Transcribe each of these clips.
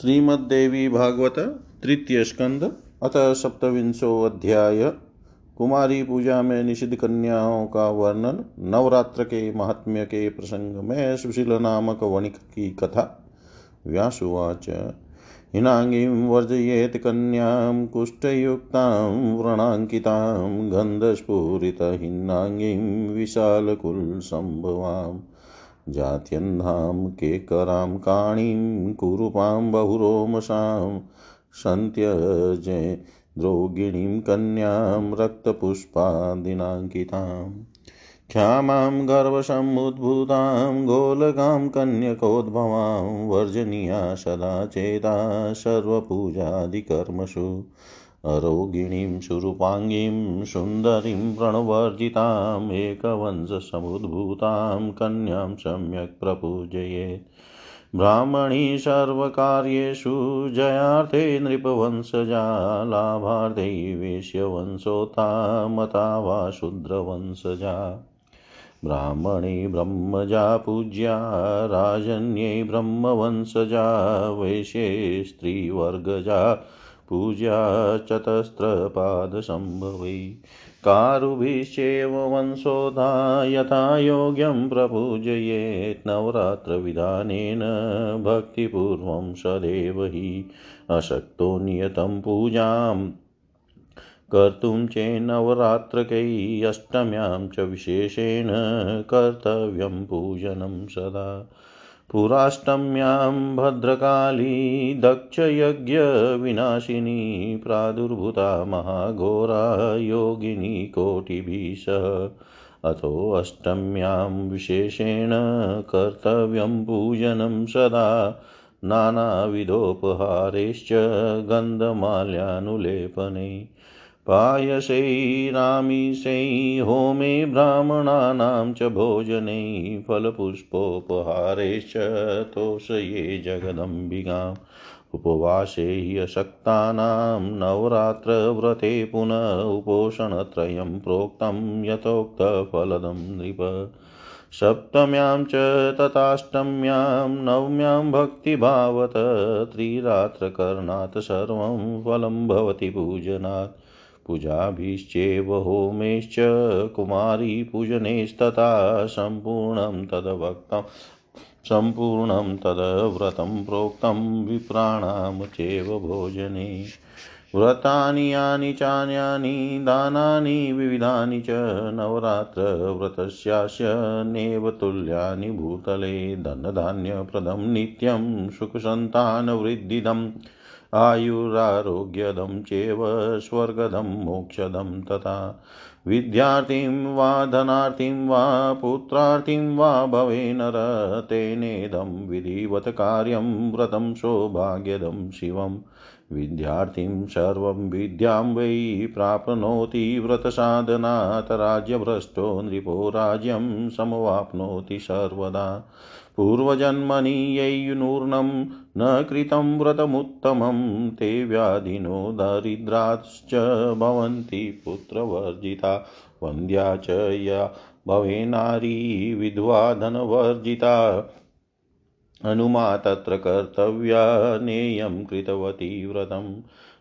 श्रीमद्देवी भागवत तृतीय स्कंद अतः सप्तविंशो अध्याय कुमारी पूजा में निषिद्ध कन्याओं का वर्णन, नवरात्र के महात्म्य के प्रसंग में सुशील नामक वणिक की कथा। व्यासुवाच, हिनाङ्गीं वर्जयेत् कन्यां, कुष्ठयुक्तां, व्रणाङ्कितां, गन्धस्फुरितहिन्नाङ्गीं विशालकुलसम्भवाम् जात्यन्धां केकरां काणीं कुरूपां बहुरोमसां सन्त्यजे द्रोगिणीं कन्यां रक्तपुष्पादिनाङ्किताम् क्षामां गर्वसमुद्भूतां गोलकां कन्यकोद्भवां वर्जनीया सदा चेता सर्वपूजादिकर्मसु। अरोगिणीं सुरूपाङ्गीं सुन्दरीं प्रणवर्जिताम् एकवंशसमुद्भूतां कन्यां सम्यक् प्रपूजयेत्। ब्राह्मणी सर्वकार्येषु जयार्थे नृपवंशजा, लाभार्थे वेश्यवंशोता मता वा शूद्रवंशजा। ब्राह्मणे ब्रह्मजा पूज्या, राजन्ये ब्रह्मवंशजा, वैश्ये स्त्रीवर्गजा पूजा चतस्रपादसम्भवै कारुभिश्चैव वंशोधा यथा योग्यं प्रपूजयेत् नवरात्रविधानेन भक्तिपूर्वं सदैव हि अशक्तो नियतं पूजां कर्तुं चेन्नवरात्रकै अष्टम्यां च विशेषेण कर्तव्यं पूजनं सदा। पुराष्टम्यां भद्रकाली दक्षयज्ञविनाशिनी प्रादुर्भूता महाघोरा योगिनी कोटिभिः सह अथोऽष्टम्यां विशेषेण कर्तव्यं पूजनं सदा। नानाविधोपहारैश्च गन्धमाल्यानुलेपने। पायसैरामीशै होमे ब्राह्मणानां च भोजने फलपुष्पोपहारैश्च तोषये जगदम्बिकाम्। उपवासे ह्यशक्तानां नवरात्रव्रते पुनः उपोषणत्रयं प्रोक्तं यथोक्तफलदं नृप। सप्तम्यां च तथाष्टम्यां, नवम्यां भक्तिभावत, त्रिरात्रकर्णात् सर्वं फलं भवति पूजनात्। पूजाभिश्चेव होमेश्च कुमारी पूजनेस्तथा सम्पूर्णं तद्भक्तं सम्पूर्णं तद्व्रतं प्रोक्तं विप्राणां चैव भोजने। व्रतानि, यानि, चान्यानि, दानानि, विविधानि च नवरात्रव्रतस्यास्य नैव तुल्यानि भूतले, धनधान्यप्रदं नित्यं सुखसन्तानवृद्धिदम्। आयुरारोग्यदं चैव स्वर्गदं मोक्षदं तथा विद्यार्थिं वा धनार्थिं वा पुत्रार्थिं वा भवे नर तेनेदं विधिवत् कार्यं व्रतं सौभाग्यदं शिवम् विद्यार्थिं सर्वं विद्यां वै प्राप्नोति व्रतसाधनात् राज्यभ्रष्टो नृपो राज्यं समवाप्नोति सर्वदा। पूर्वजन्मनि न कृतं व्रतमुत्तमं, ते व्याधिनो दरिद्राश्च भवन्ति पुत्रवर्जिता, वन्द्या च या भवे नारी विधवा धनवर्जिता। अनुमा तत्र कर्तव्या नेयं कृतवती व्रतम्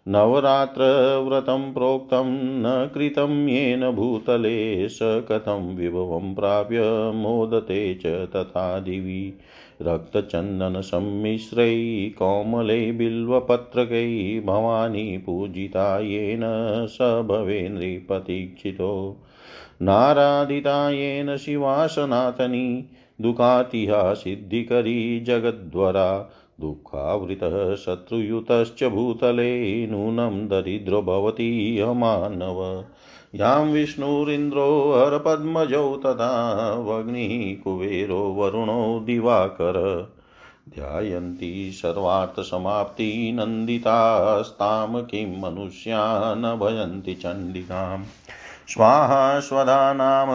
नवरात्रव्रतं प्रोक्तं, न कृतं येन भूतले स कथं विभवं प्राप्य मोदते च तथा दिवि। रक्तचन्दनसम्मिश्रै कोमलै बिल्वपत्रकै भवानी पूजिता येन स भवे नृपतीक्षितो। नाराधिता येन शिवा सनातनी दुःखातिहा सिद्धिकरी जगद्वरा। दुःखावृतः शत्रुयुतश्च भूतले नूनं दरिद्रो भवति अमानव। यां विष्णुरिन्द्रो हरपद्मजौ तथा वग्निः कुबेरो वरुणो दिवाकर। ध्यायन्ति सर्वार्थसमाप्ति नन्दितास्तां किं मनुष्या न भजन्ति चण्डिकाम् स्वाहा स्वधा नाम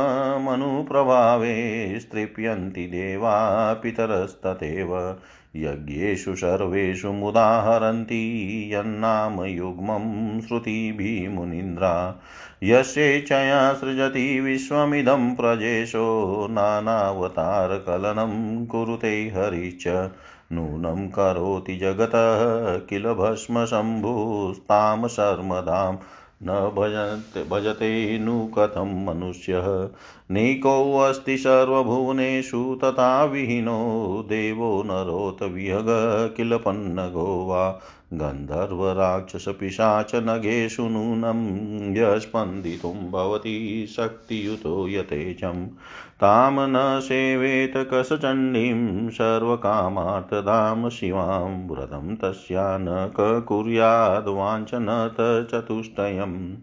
मनुप्रभावे स्त्रीप्यन्ति देवा पितरस्तथैव यज्ञेषु सर्वेषु मुदाहरन्ति यन्नाम युग्मं श्रुतिभिः मुनीन्द्रा यस्येच्छया सृजति विश्वमिदं प्रजेशो नानावतारकलनं कुरुते हरिश्च। नूनं करोति जगतः किल भस्मशम्भुस्तां शर्मदां न भजते भजते नु कथं मनुष्यः? नीकोऽस्ति सर्वभुवनेषु तथा विहीनो देवो नरोत विहग किल पन्नगो वा? गन्धर्वराक्षसपिशाचनगेषु नूनं यस्पन्दितुं भवति शक्तियुतो यतेजम् तां न सेवेत कसचण्डीं सर्वकामार्थदां शिवां व्रतं तस्या न ककुर्याद्वाञ्छनत चतुष्टयम्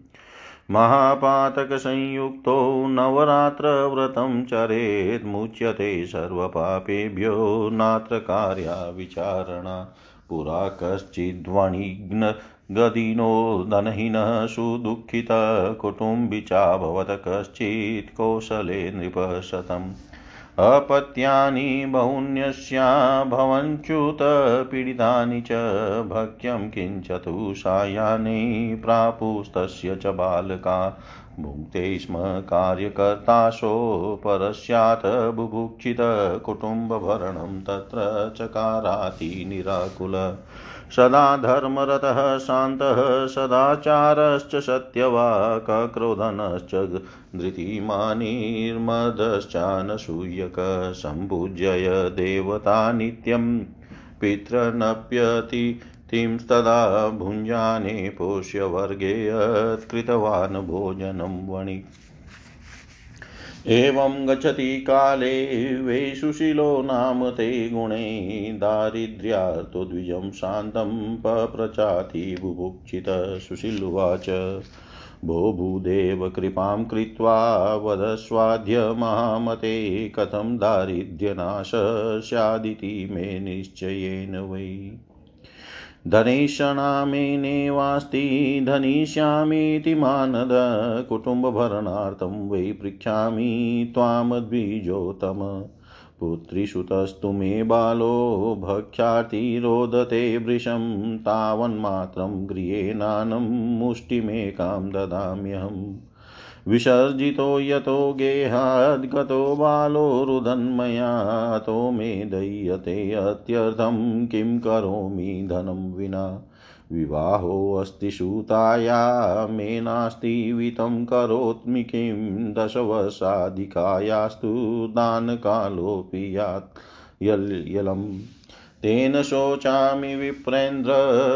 महापातकसंयुक्तो नवरात्रव्रतं चरेत् मुच्यते सर्वपापेभ्यो नात्र कार्या विचारणा पुरा कश्चिद्वणिघ्न गदिनो धनहीनः सुदुःखितकुटुम्बी चाभवत् कश्चित् कौशले नृपशतम्। अपत्यानि बहुन्यस्या भवञ्च्युत पीडितानि च भक्ष्यं किञ्चतुषायाने प्रापुस्तस्य च बालका भुङ्क्ते स्म कार्यकर्ताशो परस्यात् बुभुक्षितकुटुम्बभरणं तत्र चकाराति निराकुल सदा धर्मरतः शान्तः, सदाचारश्च सत्यवाक् क्रोधनश्च धृतिमानिर्मदश्चानसूयक सम्पूज्य देवता नित्यं। पितृनप्यति तिंस्तदा भुञ्जाने पोष्यवर्गे यत्कृतवान् भोजनं वणि। एवं गच्छति काले वै सुशीलो नाम ते गुणे दारिद्र्यार्तो द्विजं शान्तं पप्रचाति बुभुक्षित सुशीलुवाच भो भूदेव कृपां कृत्वा वदस्वाद्य महामते कथं दारिद्र्यनाश स्यादिति मे निश्चयेन वै। धनेशनामेनेवास्ति धनिष्यामीति मानद कुटुम्बभरणार्थं वै पृच्छामि त्वां द्विजोतम। पुत्रीसुतस्तु मे बालो भक्ष्यार्ति रोदते वृषं तावन्मात्रं गृहेनानं मुष्टिमेकां ददाम्यहम्। विसर्जितो यतो गेहाद्गतो बालो रुदन्मयातो मे दह्यते अत्यर्थं किं करोमि धनं विना। विवाहोऽस्ति सूताया, मे नास्ति वितं करोत्मि किं दशवर्षाधिकायास्तु दानकालोऽपि यात् यल्यलम् तेन शोचामि विप्रेन्द्र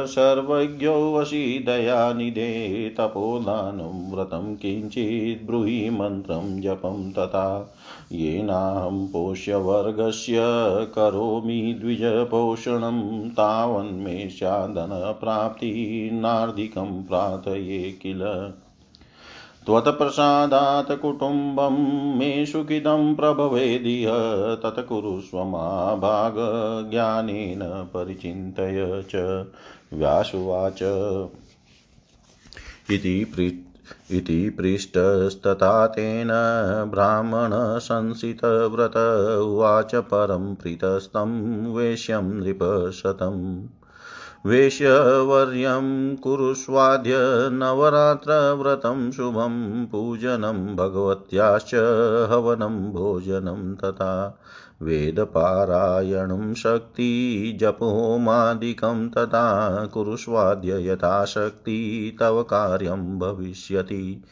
सर्वज्ञो वशी दयानिधे तपोदानं व्रतं किञ्चित् ब्रूहि मन्त्रं जपं तथा। येनाहं पोष्यवर्गस्य करोमि द्विजपोषणं तावन्मे स्यादनप्राप्तिनार्धिकं प्रार्थये किल। त्वत्प्रसादात् कुटुम्बं मे सुखिदं प्रभवेदिह तत्कुरुष्व महाभागज्ञानेन परिचिन्तय च व्यासुवाच। इति इति पृष्टस्तथा तेन ब्राह्मणसंसितव्रत उवाच परं प्रीतस्तं वेश्यं नृपशतम्। वेश्यवर्यं कुरुष्वाद्य नवरात्रव्रतं शुभं पूजनं भगवत्याश्च हवनं भोजनं तथा वेदपारायणं शक्तिजपहोमादिकं तथा कुरुष्वाद्य यथाशक्ति तव कार्यं भविष्यति।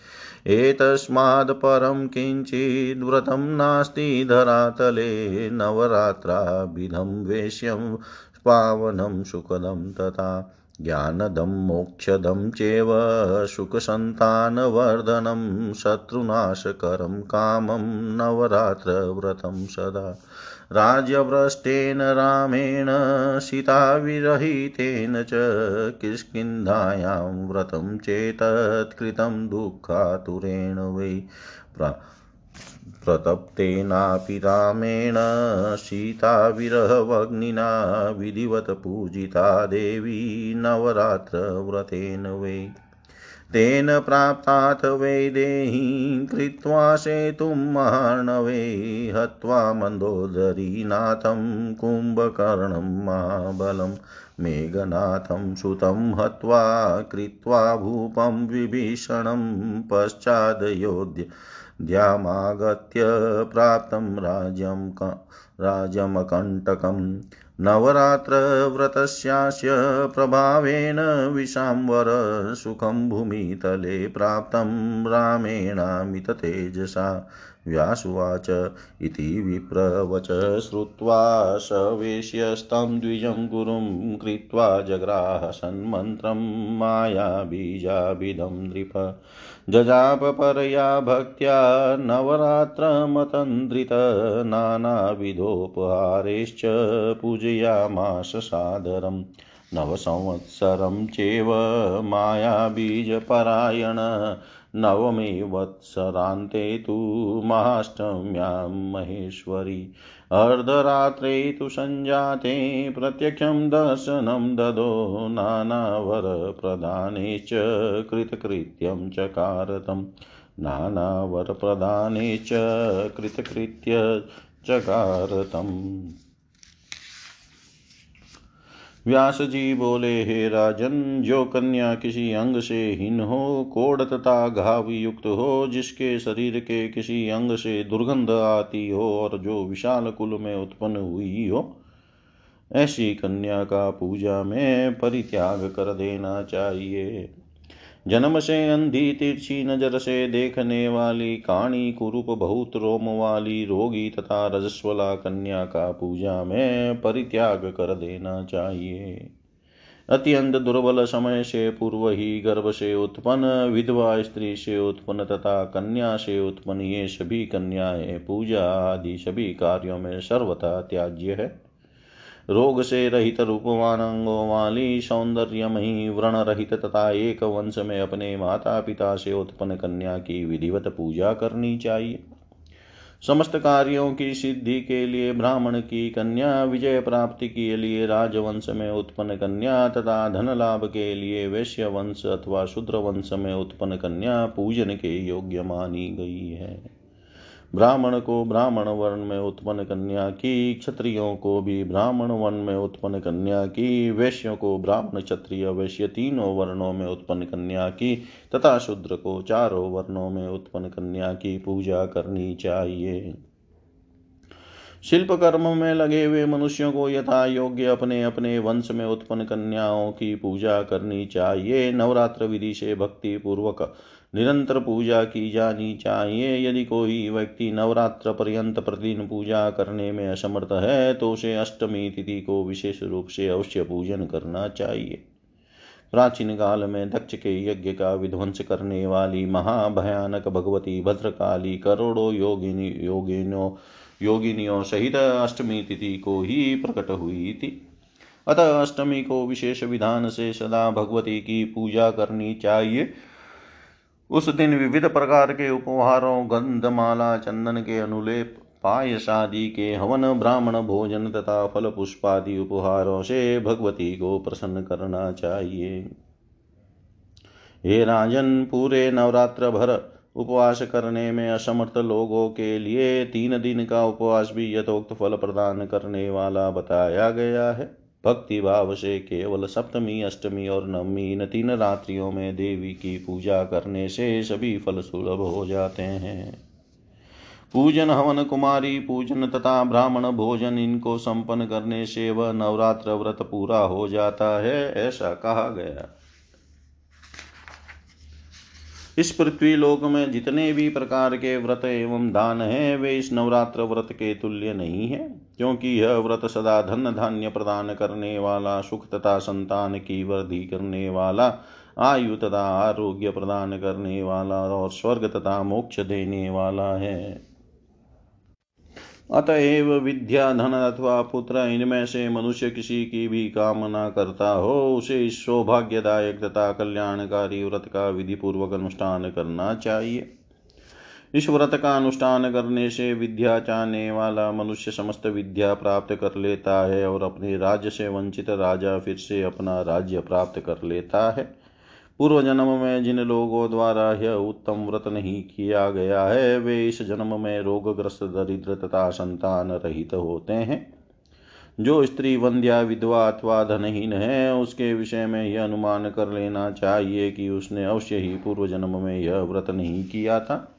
एतस्मात् परं किञ्चिद्व्रतं नास्ति धरातले नवरात्राभिधं वेश्यं पावनं सुखदं तथा ज्ञानदं मोक्षदं चेव सुखसन्तानवर्धनं शत्रुनाशकरं कामं नवरात्रव्रतं सदा राज्यभ्रष्टेन रामेण सीताविरहितेन च किष्किन्धायां व्रतं चेतत्कृतं दुःखातुरेण वै प्रतप्तेनापि रामेण सीताविरहवग्निना विधिवत् पूजिता देवी नवरात्रव्रतेन वै। तेन प्राप्ताथ वैदेहीं कृत्वा सेतुं महार्णवे, हत्वा मन्दोदरीनाथं कुम्भकर्णं महाबलं, मेघनाथं सुतं हत्वा कृत्वा भूपं विभीषणं पश्चादयोध्य ध्यामागत्य प्राप्तं राज्यं राज्यमकण्टकं नवरात्रव्रतस्यास्य प्रभावेन विशाम्बर सुखं भूमितले प्राप्तं रामेणामिततेजसा। व्यासुवाच इति विप्रवच श्रुत्वा सवेश्यस्तं द्विजं गुरुं कृत्वा जग्राह सन्मन्त्रं नृप। जजापपरया भक्त्या नवरात्रमतन्द्रित नानाविधोपहारैश्च पूजयामास सादरम् नवसंवत्सरं चेव मायाबीजपरायण। नवमे वत्सरान्ते तु महाष्टम्यां महेश्वरी। अर्धरात्रे तु सञ्जाते, प्रत्यक्षं दर्शनं ददो नानावरप्रदाने च कृतकृत्यं चकारतम् नानावरप्रदाने च कृतकृत्य चकारतम् व्यास जी बोले, हे राजन, जो कन्या किसी अंग से हीन हो कोड़ तथा घाव युक्त हो, जिसके शरीर के किसी अंग से दुर्गंध आती हो और जो विशाल कुल में उत्पन्न हुई हो, ऐसी कन्या का पूजा में परित्याग कर देना चाहिए। जन्म से अंधी तिरछी नज़र से देखने वाली काणी कुरूप बहुत रोम वाली रोगी तथा रजस्वला कन्या का पूजा में परित्याग कर देना चाहिए। अत्यंत दुर्बल समय से पूर्व ही गर्भ से उत्पन्न, विधवा स्त्री से उत्पन्न तथा कन्या से उत्पन्न ये सभी कन्याएँ पूजा आदि सभी कार्यों में सर्वथा त्याज्य है। रोग से रहित रूपवान अंगों वाली सौंदर्यमयी व्रण रहित तथा एक वंश में अपने माता पिता से उत्पन्न कन्या की विधिवत पूजा करनी चाहिए। समस्त कार्यों की सिद्धि के लिए ब्राह्मण की कन्या, विजय प्राप्ति के लिए राजवंश में उत्पन्न कन्या तथा धन लाभ के लिए वैश्य वंश अथवा शूद्र वंश में उत्पन्न कन्या पूजन के योग्य मानी गई है। ब्राह्मण को ब्राह्मण वर्ण में उत्पन्न कन्या की, क्षत्रियों को भी ब्राह्मण वर्ण में उत्पन्न कन्या की, वैश्यों को ब्राह्मण, क्षत्रिय, वैश्य तीनों वर्णों में उत्पन्न कन्या की तथा शूद्र को चारों वर्णों में उत्पन्न कन्या की पूजा करनी चाहिए। शिल्प कर्म में लगे हुए मनुष्यों को यथा योग्य अपने अपने वंश में उत्पन्न कन्याओं की पूजा करनी चाहिए। नवरात्र विधि से भक्ति पूर्वक निरंतर पूजा की जानी चाहिए। यदि कोई व्यक्ति नवरात्र पर्यंत प्रतिदिन पूजा करने में असमर्थ है तो उसे अष्टमी तिथि को विशेष रूप से अवश्य पूजन करना चाहिए। प्राचीन काल में दक्ष के यज्ञ का विध्वंस करने वाली महाभयानक भगवती भद्रकाली करोड़ों योगिनी, योगिनों, योगिनियों सहित अष्टमी तिथि को ही प्रकट हुई थी। अतः अष्टमी को विशेष विधान से सदा भगवती की पूजा करनी चाहिए। उस दिन विविध प्रकार के उपहारों, गंधमाला, चंदन के अनुलेप, पायस आदि के हवन, ब्राह्मण भोजन तथा फल पुष्पादि उपहारों से भगवती को प्रसन्न करना चाहिए। हे राजन, पूरे नवरात्र भर उपवास करने में असमर्थ लोगों के लिए तीन दिन का उपवास भी यथोक्त फल प्रदान करने वाला बताया गया है। भक्ति भाव से केवल सप्तमी, अष्टमी और नवमी, इन तीन रात्रियों में देवी की पूजा करने से सभी फल सुलभ हो जाते हैं। पूजन हवन कुमारी, पूजन तथा ब्राह्मण भोजन इनको संपन्न करने से वह नवरात्र व्रत पूरा हो जाता है, ऐसा कहा गया। इस पृथ्वी लोक में जितने भी प्रकार के व्रत एवं दान हैं, वे इस नवरात्र व्रत के तुल्य नहीं है, क्योंकि यह व्रत सदा धन धान्य प्रदान करने वाला, सुख तथा संतान की वृद्धि करने वाला, आयु तथा आरोग्य प्रदान करने वाला और स्वर्ग तथा मोक्ष देने वाला है। अतएव विद्या धन अथवा पुत्र, इनमें से मनुष्य किसी की भी कामना करता हो, उसे सौभाग्यदायक तथा कल्याणकारी व्रत का विधि पूर्वक अनुष्ठान करना चाहिए। इस व्रत का अनुष्ठान करने से विद्या चाहने वाला मनुष्य समस्त विद्या प्राप्त कर लेता है और अपने राज्य से वंचित राजा फिर से अपना राज्य प्राप्त कर लेता है। पूर्व जन्म में जिन लोगों द्वारा यह उत्तम व्रत नहीं किया गया है, वे इस जन्म में रोगग्रस्त दरिद्र तथा संतान रहित होते हैं। जो स्त्री वंध्या विधवा अथवा धनहीन है, उसके विषय में यह अनुमान कर लेना चाहिए कि उसने अवश्य ही पूर्व जन्म में यह व्रत नहीं किया था।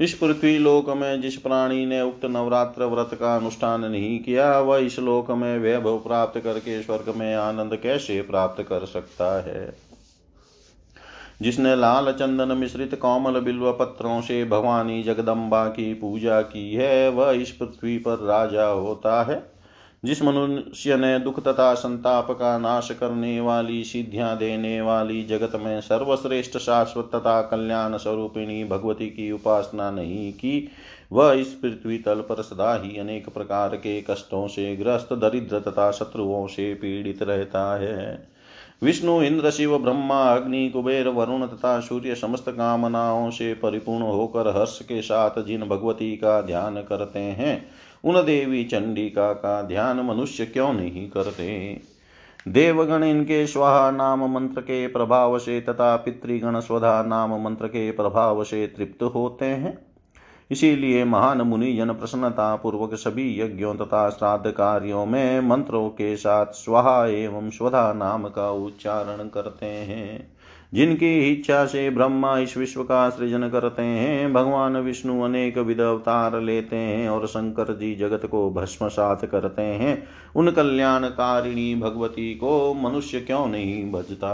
इस पृथ्वी लोक में जिस प्राणी ने उक्त नवरात्र व्रत का अनुष्ठान नहीं किया, वह इस लोक में वैभव प्राप्त करके स्वर्ग में आनंद कैसे प्राप्त कर सकता है? जिसने लाल चंदन मिश्रित कोमल बिल्व पत्रों से भवानी जगदम्बा की पूजा की है, वह इस पृथ्वी पर राजा होता है। जिस मनुष्य ने दुख तथा संताप का नाश करने वाली सिद्धियाँ देने वाली जगत में सर्वश्रेष्ठ शाश्वत तथा कल्याण स्वरूपिणी भगवती की उपासना नहीं की, वह इस पृथ्वी तल पर सदा ही अनेक प्रकार के कष्टों से ग्रस्त, दरिद्र तथा शत्रुओं से पीड़ित रहता है। विष्णु, इंद्र, शिव, ब्रह्मा, अग्नि, कुबेर, वरुण तथा सूर्य समस्त कामनाओं से परिपूर्ण होकर हर्ष के साथ जिन भगवती का ध्यान करते हैं, उन देवी चंडिका का ध्यान मनुष्य क्यों नहीं करते? देवगण इनके स्वाहा नाम मंत्र के प्रभाव से तथा पितृगण स्वधा नाम मंत्र के प्रभाव से तृप्त होते हैं। इसीलिए महान मुनि जन प्रसन्नता पूर्वक सभी यज्ञों तथा श्राद्ध कार्यों में मंत्रों के साथ स्वाहा एवं स्वधा नाम का उच्चारण करते हैं। जिनकी इच्छा से ब्रह्मा इस विश्व का सृजन करते हैं, भगवान विष्णु अनेक विध अवतार लेते हैं और शंकर जी जगत को भस्मसात करते हैं। उन कल्याणकारिणी भगवती को मनुष्य क्यों नहीं भजता?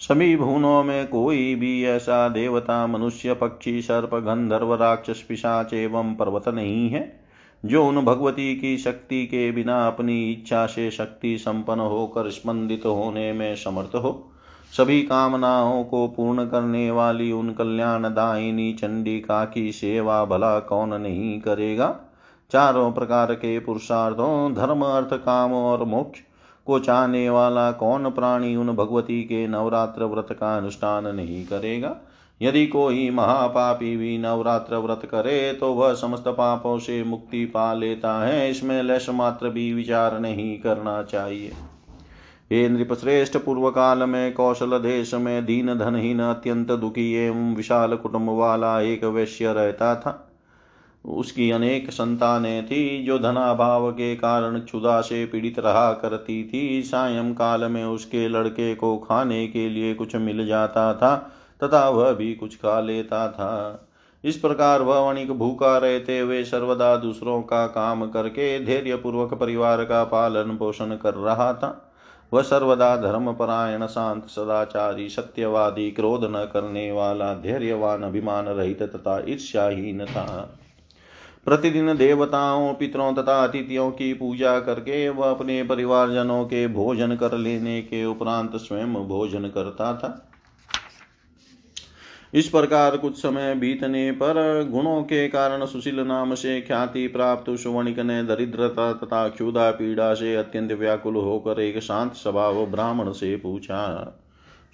सभी भुवनों में कोई भी ऐसा देवता, मनुष्य, पक्षी, सर्प, गंधर्व, राक्षस, पिशाच एवं पर्वत नहीं है, जो उन भगवती की शक्ति के बिना अपनी इच्छा से शक्ति संपन्न होकर स्पंदित होने में समर्थ हो। सभी कामनाओं को पूर्ण करने वाली उन कल्याण दायिनी चंडिका की सेवा भला कौन नहीं करेगा? चारों प्रकार के पुरुषार्थों, धर्म, अर्थ, काम और मोक्ष को चाहने वाला कौन प्राणी उन भगवती के नवरात्र व्रत का अनुष्ठान नहीं करेगा? यदि कोई महापापी भी नवरात्र व्रत करे तो वह समस्त पापों से मुक्ति पा लेता है। इसमें लश मात्र भी विचार नहीं करना चाहिए। हे नृपश्रेष्ठ पूर्व काल में कौशल देश में दीन धनहीन अत्यंत दुखी एवं विशाल कुटुंब वाला एक वैश्य रहता था। उसकी अनेक संतानें थी, जो धनाभाव के कारण क्षुदा से पीड़ित रहा करती थी। सायं काल में उसके लड़के को खाने के लिए कुछ मिल जाता था, तथा वह भी कुछ खा लेता था। इस प्रकार वह वणिक भूखा रहते हुए सर्वदा दूसरों का काम करके धैर्य पूर्वक परिवार का पालन पोषण कर रहा था। वह सर्वदा धर्मपरायण, शांत, सदाचारी, सत्यवादी, क्रोध न करने वाला, धैर्यवान, अभिमान रहित तथा ईर्ष्याहीन था। प्रतिदिन देवताओं, पितरों तथा अतिथियों की पूजा करके वह अपने परिवारजनों के भोजन कर लेने के उपरांत स्वयं भोजन करता था। इस प्रकार कुछ समय बीतने पर गुणों के कारण सुशील नाम से ख्याति प्राप्त उस वणिक ने दरिद्रता तथा क्षुदा पीड़ा से अत्यंत व्याकुल होकर एक शांत स्वभाव ब्राह्मण से पूछा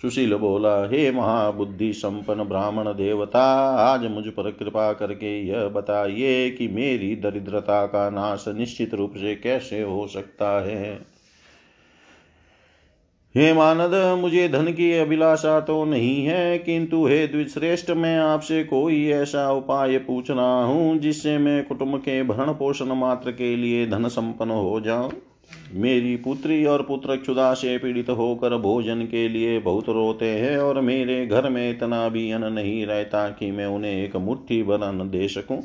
सुशील बोला, हे महाबुद्धि संपन्न ब्राह्मण देवता, आज मुझ पर कृपा करके यह बताइए कि मेरी दरिद्रता का नाश निश्चित रूप से कैसे हो सकता है? हे मानद, मुझे धन की अभिलाषा तो नहीं है, किंतु हे द्विश्रेष्ठ, मैं आपसे कोई ऐसा उपाय पूछ रहा हूँ जिससे मैं कुटुंब के भरण पोषण मात्र के लिए धन संपन्न हो जाऊँ? मेरी पुत्री और पुत्र क्षुदा से पीड़ित होकर भोजन के लिए बहुत रोते हैं और मेरे घर में इतना भी अन्न नहीं रहता कि मैं उन्हें एक मुट्ठी भर अन्न दे सकूँ।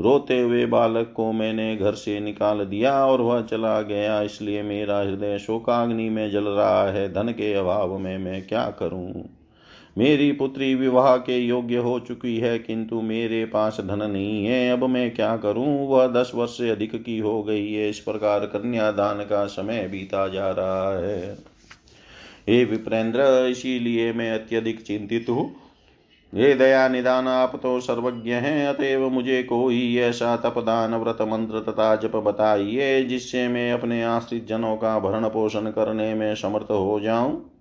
रोते हुए बालक को मैंने घर से निकाल दिया और वह चला गया। इसलिए मेरा हृदय शोकाग्नि में जल रहा है। धन के अभाव में मैं क्या करूँ? मेरी पुत्री विवाह के योग्य हो चुकी है, किंतु मेरे पास धन नहीं है। अब मैं क्या करूँ? वह दस वर्ष से अधिक की हो गई है। इस प्रकार कन्यादान का समय बीता जा रहा है। हे विप्रेंद्र, इसीलिए मैं अत्यधिक चिंतित हूँ। ये दया निदान, आप तो सर्वज्ञ हैं। अतएव मुझे कोई ऐसा तपदान, व्रत मंत्र तथा जप बताइए, जिससे मैं अपने आश्रित जनों का भरण पोषण करने में समर्थ हो जाऊँ।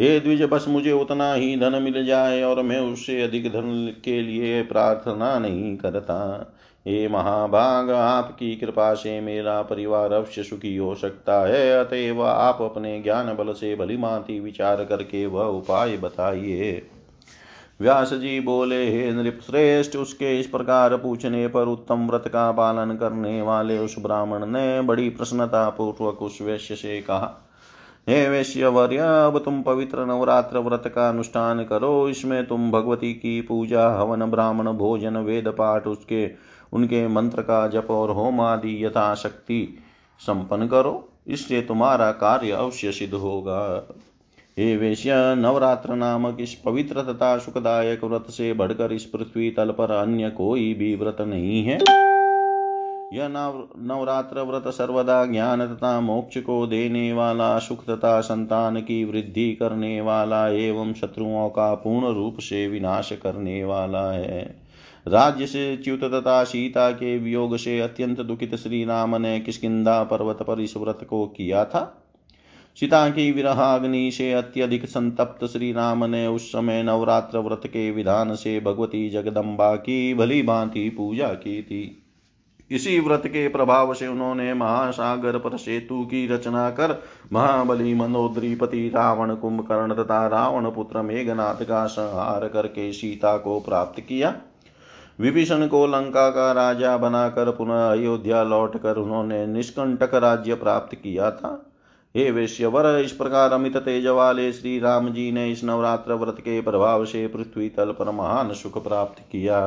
हे द्विज, बस मुझे उतना ही धन मिल जाए और मैं उससे अधिक धन के लिए प्रार्थना नहीं करता। हे महाभाग, आपकी कृपा से मेरा परिवार अवश्य सुखी हो सकता है। अतएव आप अपने ज्ञान बल से भलीमांति विचार करके वह उपाय बताइए। व्यास जी बोले, हे नृप श्रेष्ठ उसके इस प्रकार पूछने पर उत्तम व्रत का पालन करने वाले उस ब्राह्मण ने बड़ी प्रसन्नता पूर्वक उस वैश्य से कहा हे वैश्यवर्य, अब तुम पवित्र नवरात्र व्रत का अनुष्ठान करो। इसमें तुम भगवती की पूजा, हवन, ब्राह्मण, भोजन, वेद पाठ, उसके, उनके मंत्र का जप और होम आदि यथाशक्ति संपन्न करो। इससे तुम्हारा कार्य अवश्य सिद्ध होगा। हे वेश्य, नवरात्र नामक इस पवित्र तथा सुखदायक व्रत से बढ़कर इस पृथ्वी तल पर अन्य कोई भी व्रत नहीं है। यह नव नवरात्र व्रत सर्वदा ज्ञान तथा मोक्ष को देने वाला सुख तथा संतान की वृद्धि करने वाला एवं शत्रुओं का पूर्ण रूप से विनाश करने वाला है। राज्य से च्युत तथा सीता के वियोग से अत्यंत दुखित श्री राम ने किसकिदा पर्वत पर इस व्रत को किया था। सीता की विरहाग्नि से अत्यधिक संतप्त श्री राम ने उस समय नवरात्र व्रत के विधान से भगवती जगदम्बा की भली भांति पूजा की थी। इसी व्रत के प्रभाव से उन्होंने महासागर पर सेतु की रचना कर महाबली मनोद्रीपति रावण कुंभकर्ण तथा रावण पुत्र मेघनाथ का संहार करके सीता को प्राप्त किया। विभीषण को लंका का राजा बनाकर पुनः अयोध्या लौटकर उन्होंने निष्कंटक राज्य प्राप्त किया था। हे वैश्यवर, इस प्रकार अमित तेज वाले श्री राम जी ने इस नवरात्र व्रत के प्रभाव से पृथ्वी तल पर महान सुख प्राप्त किया।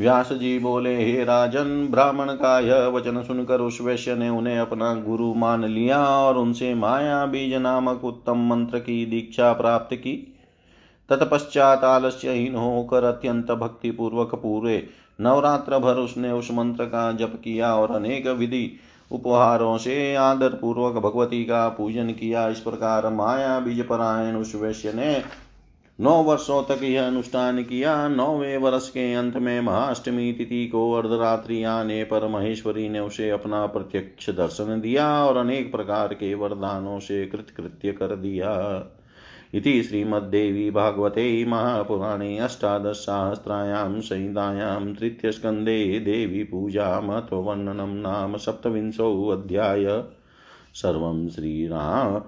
व्यास जी बोले, हे राजन, ब्राह्मण का यह वचन सुनकर उस वैश्य ने उन्हें अपना गुरु मान लिया और उनसे माया बीज नामक उत्तम मंत्र की दीक्षा प्राप्त की। तत्पश्चात आलस्यहीन होकर अत्यंत भक्ति पूर्वक पूरे नवरात्र भर उसने उस मंत्र का जप किया और अनेक विधि उपहारों से आदर पूर्वक भगवती का पूजन किया। इस प्रकार माया बीज परायण उस वैश्य ने नौ वर्षों तक यह अनुष्ठान किया। नौवे वर्ष के अंत में महाअष्टमी तिथि को अर्धरात्रि आने पर महेश्वरी ने उसे अपना प्रत्यक्ष दर्शन दिया और अनेक प्रकार के वरदानों से कृतकृत्य कर दिया। इति श्रीमद्देवी भागवते महापुराणे अष्टादशसहस्रायां संहितायां तृतीयस्कन्धे देवी पूजा पूजामत्ववर्णनं नाम सप्तविंशोऽध्याय। सर्वं श्रीराम।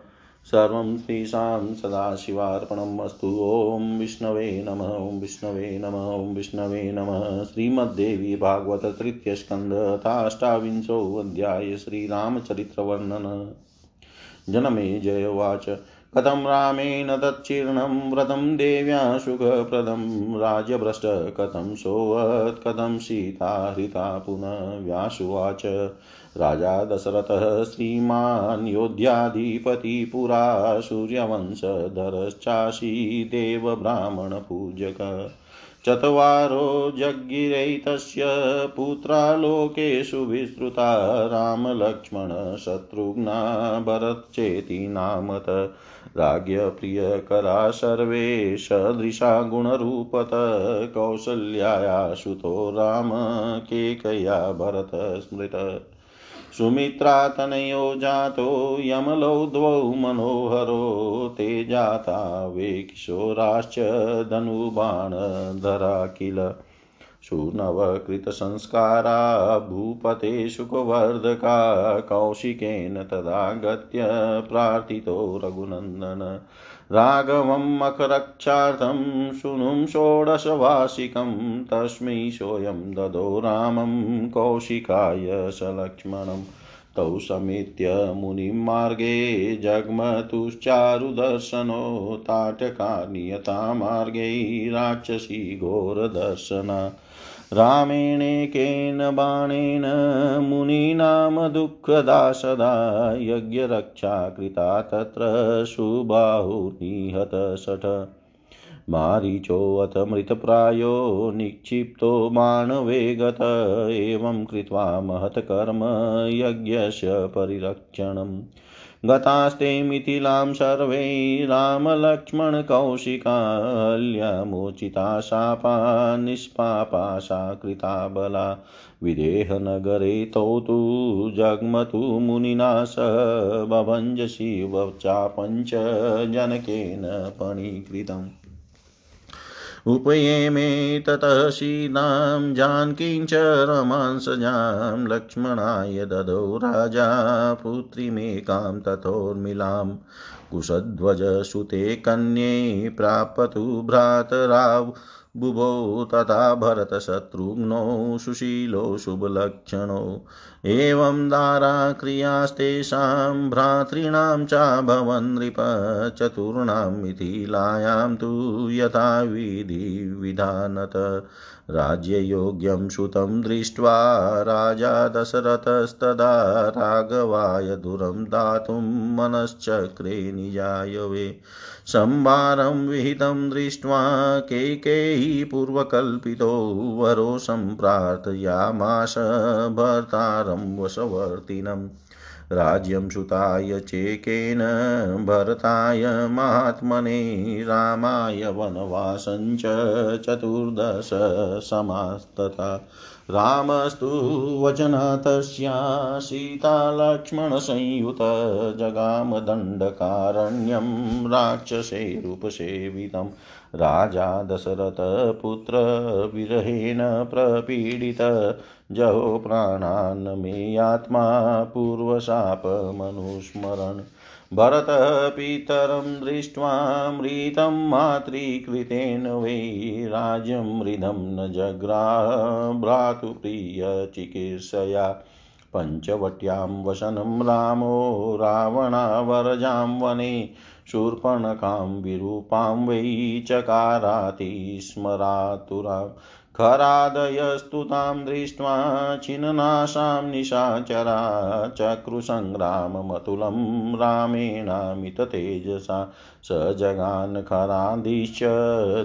सर्वं श्रीशां सदाशिवार्पणम् अस्तु ॐ विष्णवे नमः, ॐ विष्णवे नमः, ॐ विष्णवे नमः। श्रीमद्देवी भागवत तृतीयस्कन्धताष्टाविंशोऽध्याय श्रीरामचरित्रवर्णन। जनमे जय उवाच। कथं रामेण तच्छीर्णं व्रतं देव्या सुखप्रदं राजभ्रष्ट, कथं सोऽवत् कथं सीता हृता पुनः व्यासुवाच राजा दशरथः श्रीमान् योध्याधिपति पुरा, सूर्यवंशधरश्चाशी देवब्राह्मणपूजक। चत्वारो जज्ञिरैतस्य पुत्रा लोकेषु विस्तृता रामलक्ष्मणशत्रुघ्ना भरच्चेति नामत। राज्ञप्रियकरा सर्वे सदृशा गुणरूपत। कौसल्याया सुतो राम केकया भरत स्मृत सुमित्रातनयो जातो यमलौ द्वौ मनोहरो ते जाता वे किशोराश्च धनुबाणधरा किल सुनवकृतसंस्कारा भूपते सुखवर्धका कौशिकेन तदागत्य प्रार्थितो रघुनन्दन। राघवं मकरक्षार्थं शृणुं षोडशवार्षिकं तस्मै सोऽयं ददो रामं कौशिकाय सलक्ष्मणम् तौ समेत्य मुनिं मार्गे जग्मतुश्चारुदर्शनो ताटका नियता घोरदर्शना रामेणेकेन बाणेन मुनीनां दुःखदा सदा यज्ञरक्षा कृता तत्र सुबाहुनिहत शठ। मारीचोऽथ मृतप्रायो निक्षिप्तो माणवेगत एवं कृत्वा महत्कर्म यज्ञस्य परिरक्षणम्। गतास्ते मिथिलां सर्वै रामलक्ष्मणकौशिकाल्यमोचिता शापा निष्पापा कृता बला विदेहनगरे तौ तु जग्मतु मुनिना स बभञ्ज शिवचापञ्च जनकेन पणीकृतम्। उपयेमे ततः सीतां जानकीं च रमांसजां लक्ष्मणाय ददौ राजा पुत्रीमेकां तथोर्मिलां कुशध्वजसुते कन्ये प्रापतु भ्रातराव बुभौ तथा भरतशत्रुघ्नौ सुशीलो शुभलक्षणौ एवं दाराक्रियास्तेषां भ्रातॄणां चाभवन् नृप चतुर्णां मिथिलायां तु यथाविधि विधानत। राज्ययोग्यं सुतं दृष्ट्वा राजा दशरथस्तदा राघवाय दुरं दातुं मनश्चक्रे निजायवे। संवारं विहितं दृष्ट्वा केकेयी पूर्वकल्पितो वरो सम्प्रार्थयामाश भर्तारं वशवर्तिनम् राज्यं सुताय चेकेन भरताय महात्मने, रामाय वनवासञ्च चतुर्दश समास्तथा। रामस्तु वचनतस्या सीतालक्ष्मणसंयुत जगामदण्डकारण्यं राक्षसेरूपसेवितं। राजा दशरथपुत्रविरहेण प्रपीडित। जहो प्राणान् मेयात्मा पूर्वशापमनुस्मरन् भरतः पितरं दृष्ट्वा मृतं मातृकृतेन वै राज्यं न जग्राह भ्रातुप्रियचिकीर्षया पञ्चवट्यां वसनं रामो रावणावरजां वने शूर्पणकां विरूपां वै चकाराति स्मरातुराम् खरादयस्तु तां दृष्ट्वा छिन्नाशां निशाचरा चक्रुसङ्ग्राममतुलं रामेणामिततेजसा स जगान् खरादिश्च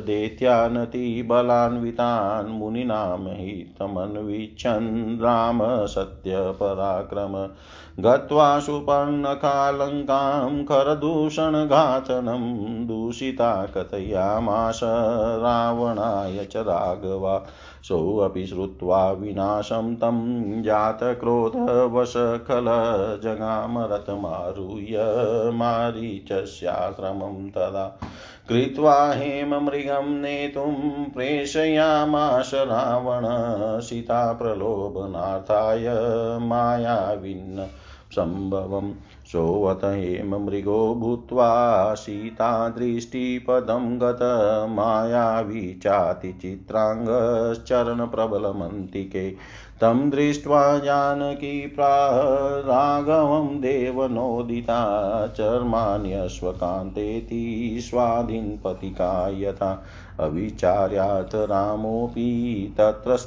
दैत्यानतिबलान्वितान् मुनीनां हितमन्विच्छन् राम सत्यपराक्रम गत्वा सुपर्णकालङ्कां खरदूषणघातनं दूषिता कथयामास रावणाय च राघवा सोऽपि श्रुत्वा विनाशं तं जातक्रोधवशखल जगामरथमारुह्य मारीचस्याश्रमं तदा कृत्वा हेममृगं नेतुं प्रेषयामाश रावण सीता प्रलोभनार्थाय मायाविन्न सम्भवम् सोऽत हेममृगो भूत्वा सीतादृष्टिपदं गत मायावी चातिचित्राङ्गश्चरणप्रबलमन्तिके तं दृष्ट्वा जानकी प्राह राघवं देवनोदिता चर्माण्यश्वकान्तेति यथा। अविचार्यात् रामोऽपि तत्र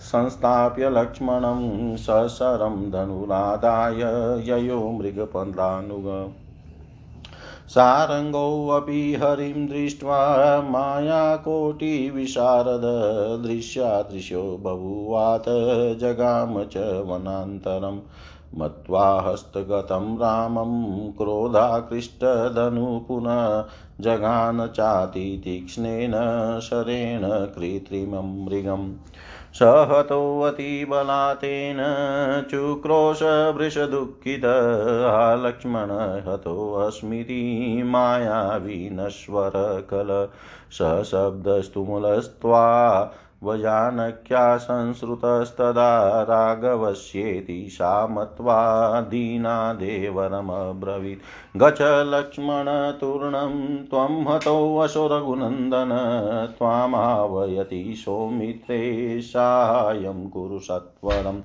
संस्थाप्य लक्ष्मणं ससरं धनुरादाय ययो मृगपदानुग सारङ्गोऽपि हरिं दृष्ट्वा मायाकोटिविशारद दृश्यादृश्यो जगाम च वनान्तरम्। मत्वा हस्तगतं रामं क्रोधाकृष्टधनु पुनः जगान चातितीक्ष्णेन शरेण कृत्रिमं मृगम् सहतोऽतिबलातेन चुक्रोशभृशदुःखित लक्ष्मण हतोऽस्मिति मायाविनश्वर कल। सशब्दस्तुमुलस्त्वा वजानक्या संसृतस्तदा राघवस्येति सा मत्वा दीनादेवरमब्रवीत् गच लक्ष्मणतूर्णं त्वं हतोऽशोरघुनन्दन त्वामावयति सौमित्रे साहाय्यं कुरु सत्वरम्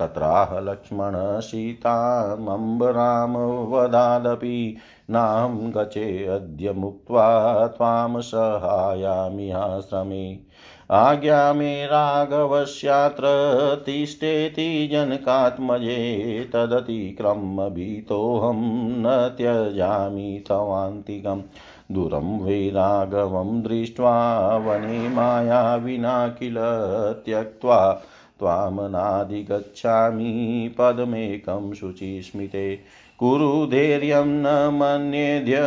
तत्राह लक्ष्मणसीतामम्बरामवदादपि नाहं गचेऽद्य मुक्त्वा त्वां सहायामिहाश्रमे आज्ञा मे राघवस्यात्र तिष्ठेति जनकात्मजे तदतिक्रम्यभीतोऽहं न त्यजामि तवान्तिकम् दूरं वै राघवं दृष्ट्वा वने माया विना किल त्यक्त्वा त्वामनादिगच्छामि पदमेकं शुचिस्मिते। कुरु धैर्यं न मन्येद्य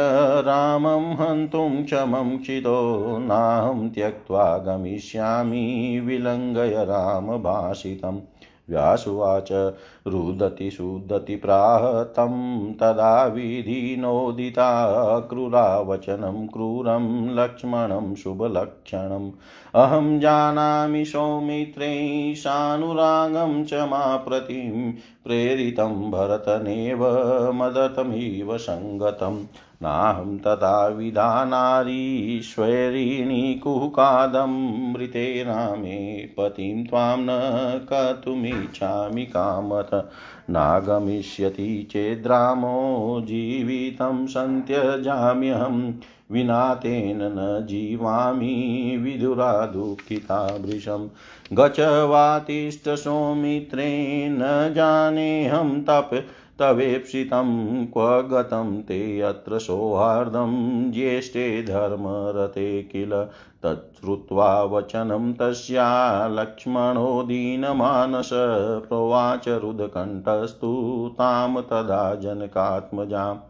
रामं हन्तुं क्षमं चितो नाहं त्यक्त्वा गमिष्यामि विलङ्घय रामभाषितम् व्यासुवाच रुदति शुदति प्राह तं तदा विधिनोदिता क्रूरावचनं क्रूरं लक्ष्मणं शुभलक्षणम्। अहं जानामि सौमित्रे सानुरागं च माप्रतिं प्रेरितं भरतनेव मदतमिव सङ्गतम्। नाहं तथा विधानारीश्वरीणि कुहकादमृते रामे पतिं त्वां न कर्तुमिच्छामि कामत नागमिष्यति चेद्रामो जीवितं सन्त्यजाम्यहं विना तेन न जीवामि विदुरा दुःखिता भृशं। गच वातिष्ठ सौमित्रे न जानेऽहं तप तवेप्सितं क्व गतं ते अत्र सौहार्दं ज्येष्ठे धर्मरते किल? तच्छ्रुत्वा वचनं तस्या लक्ष्मणो दीनमानस प्रोवाच रुदकण्ठस्तु तां तदा जनकात्मजाम्।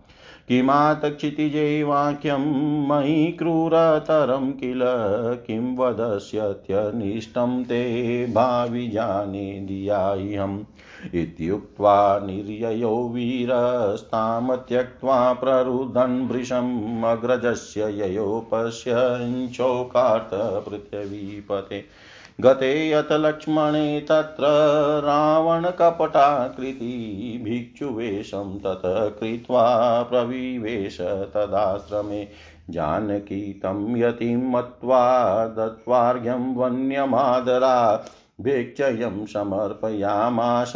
किमातक्षितिजे वाक्यं मयि क्रूरतरं किल? किं वदस्यत्यनिष्टं ते भावि जाने धियाह्यम् इत्युक्त्वा निर्ययो वीरस्तां त्यक्त्वा प्ररुदन् भृशम् अग्रजस्य ययो पृथिवीपते गते यत लक्ष्मणे तत्र रावणकपटाकृति भिक्षुवेशं तत कृत्वा प्रविवेश तदाश्रमे। जानकी तं यतिं मत्वा दत्वार्घ्यं वन्यमादरा। भिक्षयं समर्पयामास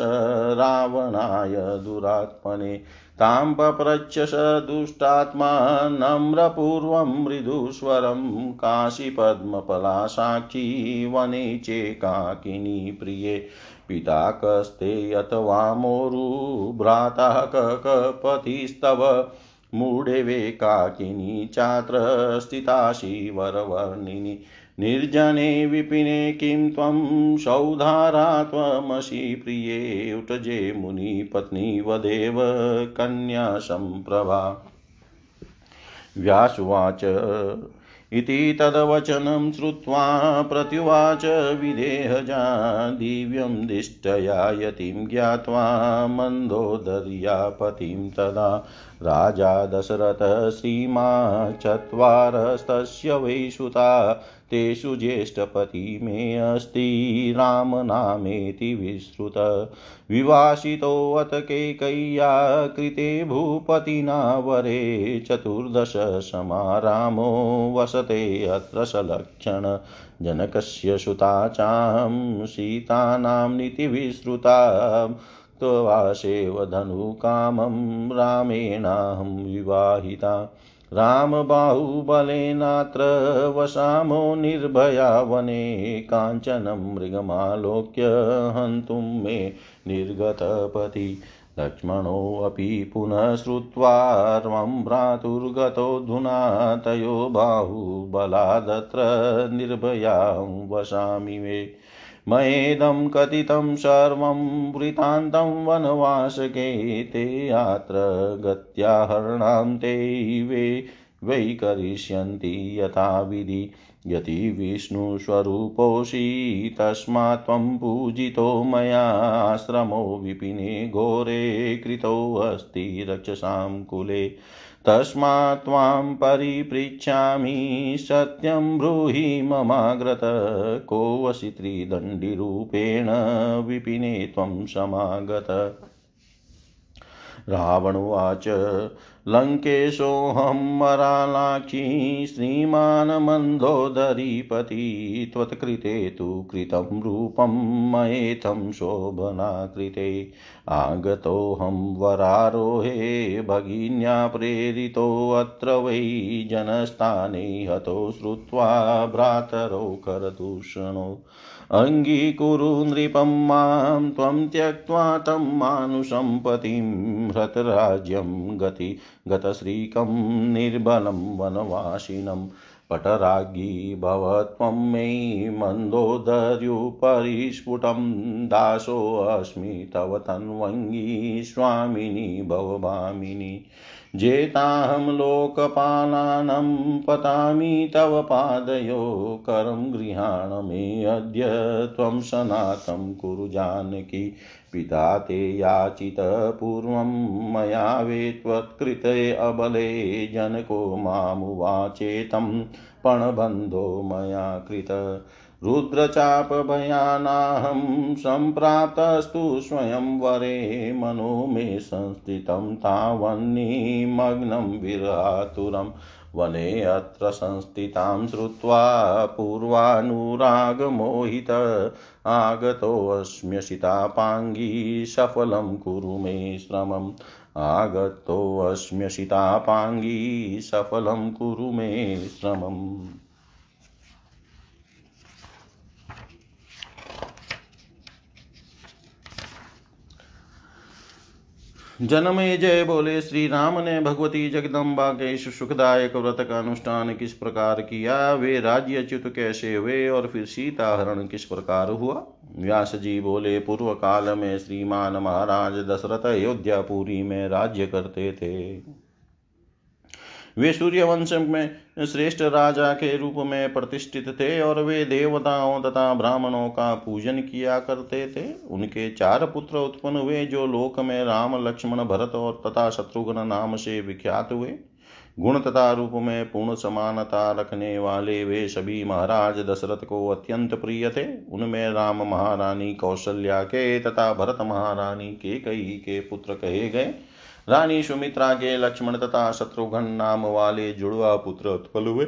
रावणाय दुरात्मने। तां पप्रच्छ स दुष्टात्मा नम्रपूर्वं मृदुस्वरं काशीपद्मपला वने चेकाकिनी प्रिये। पिता कस्ते अथवा मोरु भ्राता ककपतिस्तव मूढे काकिनी चात्र स्थितासि वरवर्णिनि। निर्जने विपिने किं त्वं सौधारा त्वमसि प्रिये उटजे मुनिपत्नी वदेव कन्या सम्प्रभा। व्यासुवाच, इति तद्वचनं श्रुत्वा प्रत्युवाच विदेहजा दिव्यं दिष्टया यतिं ज्ञात्वा मन्दोदर्यापतिं तदा राजा दशरथः श्रीमा चत्वारस्तस्य वै सुता तेषु ज्येष्ठपति मे अस्ति। रामनामेति विश्रुत। विवासितोऽत कैकय्या कृते भूपतिना वरे चतुर्दश समारामो वसते अत्र सलक्षण। जनकस्य सुता चां सीतानां नीतिविश्रुता त्वासेव धनुकामं रामेणाहं विवाहिता। रामबाहुबलेनात्र वसामो निर्भया वने काञ्चनं मृगमालोक्य हन्तुं मे निर्गतपति। लक्ष्मणोऽपि पुनः श्रुत्वा त्वं भ्रातुर्गतोऽधुना तयो बाहुबलादत्र निर्भयां वसामि मे। मयेदं कथितं सर्वं वृतान्तं वनवासके ते अत्र गत्याहरणां ते वे वै करिष्यन्ति यथाविधि यदि विष्णुस्वरूपोऽसि तस्मात् त्वं पूजितो मयाश्रमो विपिने घोरे कृतोऽस्ति रक्षसां कुले। तस्मात् त्वां परिपृच्छामि सत्यं ब्रूहि ममाग्रत कोऽसि त्रिदण्डिरूपेण विपिने त्वं समागत। रावणुवाच लङ्केशोऽहं मरालाक्षी श्रीमान् मन्दोदरीपति त्वत्कृते तु कृतं रूपं मयेथं शोभनाकृते। आगतोऽहं वरारोहे, भगिन्या प्रेरितोऽत्र वै जनस्थाने हतो श्रुत्वा भ्रातरौ करदूषणो अङ्गीकुरु नृपं माँ, त्वं त्यक्त्वा तं मानुषं हृतराज्यं गति गतश्रीकं निर्बलं वनवासिनं पटराज्ञी भवत्वं मे मन्दोदर्युपरिस्फुटं दासोऽस्मि तव तन्वङ्गी स्वामिनी भवभामिनी। जेताहं लोकपालानं पतामि तव पादयो, करं गृहाण मे अद्य त्वं सनातं कुरु जानकी। पिता ते याचित पूर्वं मया वे त्वत्कृते अबले जनको मामुवाचेतं पणबन्धो मया कृत। रुद्रचापभयानाहं सम्प्राप्तस्तु स्वयंवरे मनो मे संस्थितं तावन्निमग्नं विरातुरम्। वने अत्र संस्थितां श्रुत्वा पूर्वानुरागमोहित आगतोऽस्म्यसितापाङ्गी सफलं कुरु मे श्रमम्। आगतोऽस्म्यसितापाङ्गी सफलं कुरु मे श्रमम्। जनमे जय बोले श्री राम ने भगवती जगदम्बा के इस सुखदायक व्रत का अनुष्ठान किस प्रकार किया? वे राज्य च्युत कैसे हुए और फिर सीता हरण किस प्रकार हुआ? व्यास जी बोले पूर्व काल में श्रीमान महाराज दशरथ अयोध्यापुरी में राज्य करते थे। वे सूर्य वंश में श्रेष्ठ राजा के रूप में प्रतिष्ठित थे और वे देवताओं तथा ब्राह्मणों का पूजन किया करते थे। उनके चार पुत्र उत्पन्न हुए, जो लोक में राम, लक्ष्मण, भरत और तथा शत्रुघ्न नाम से विख्यात हुए। गुण तथा रूप में पूर्ण समानता रखने वाले वे सभी महाराज दशरथ को अत्यंत प्रिय थे। उनमें राम महारानी कौशल्या के तथा भरत महारानी के कई के पुत्र कहे गए। रानी सुमित्रा के लक्ष्मण तथा शत्रुघ्न नाम वाले जुड़वा पुत्र उत्पल हुए।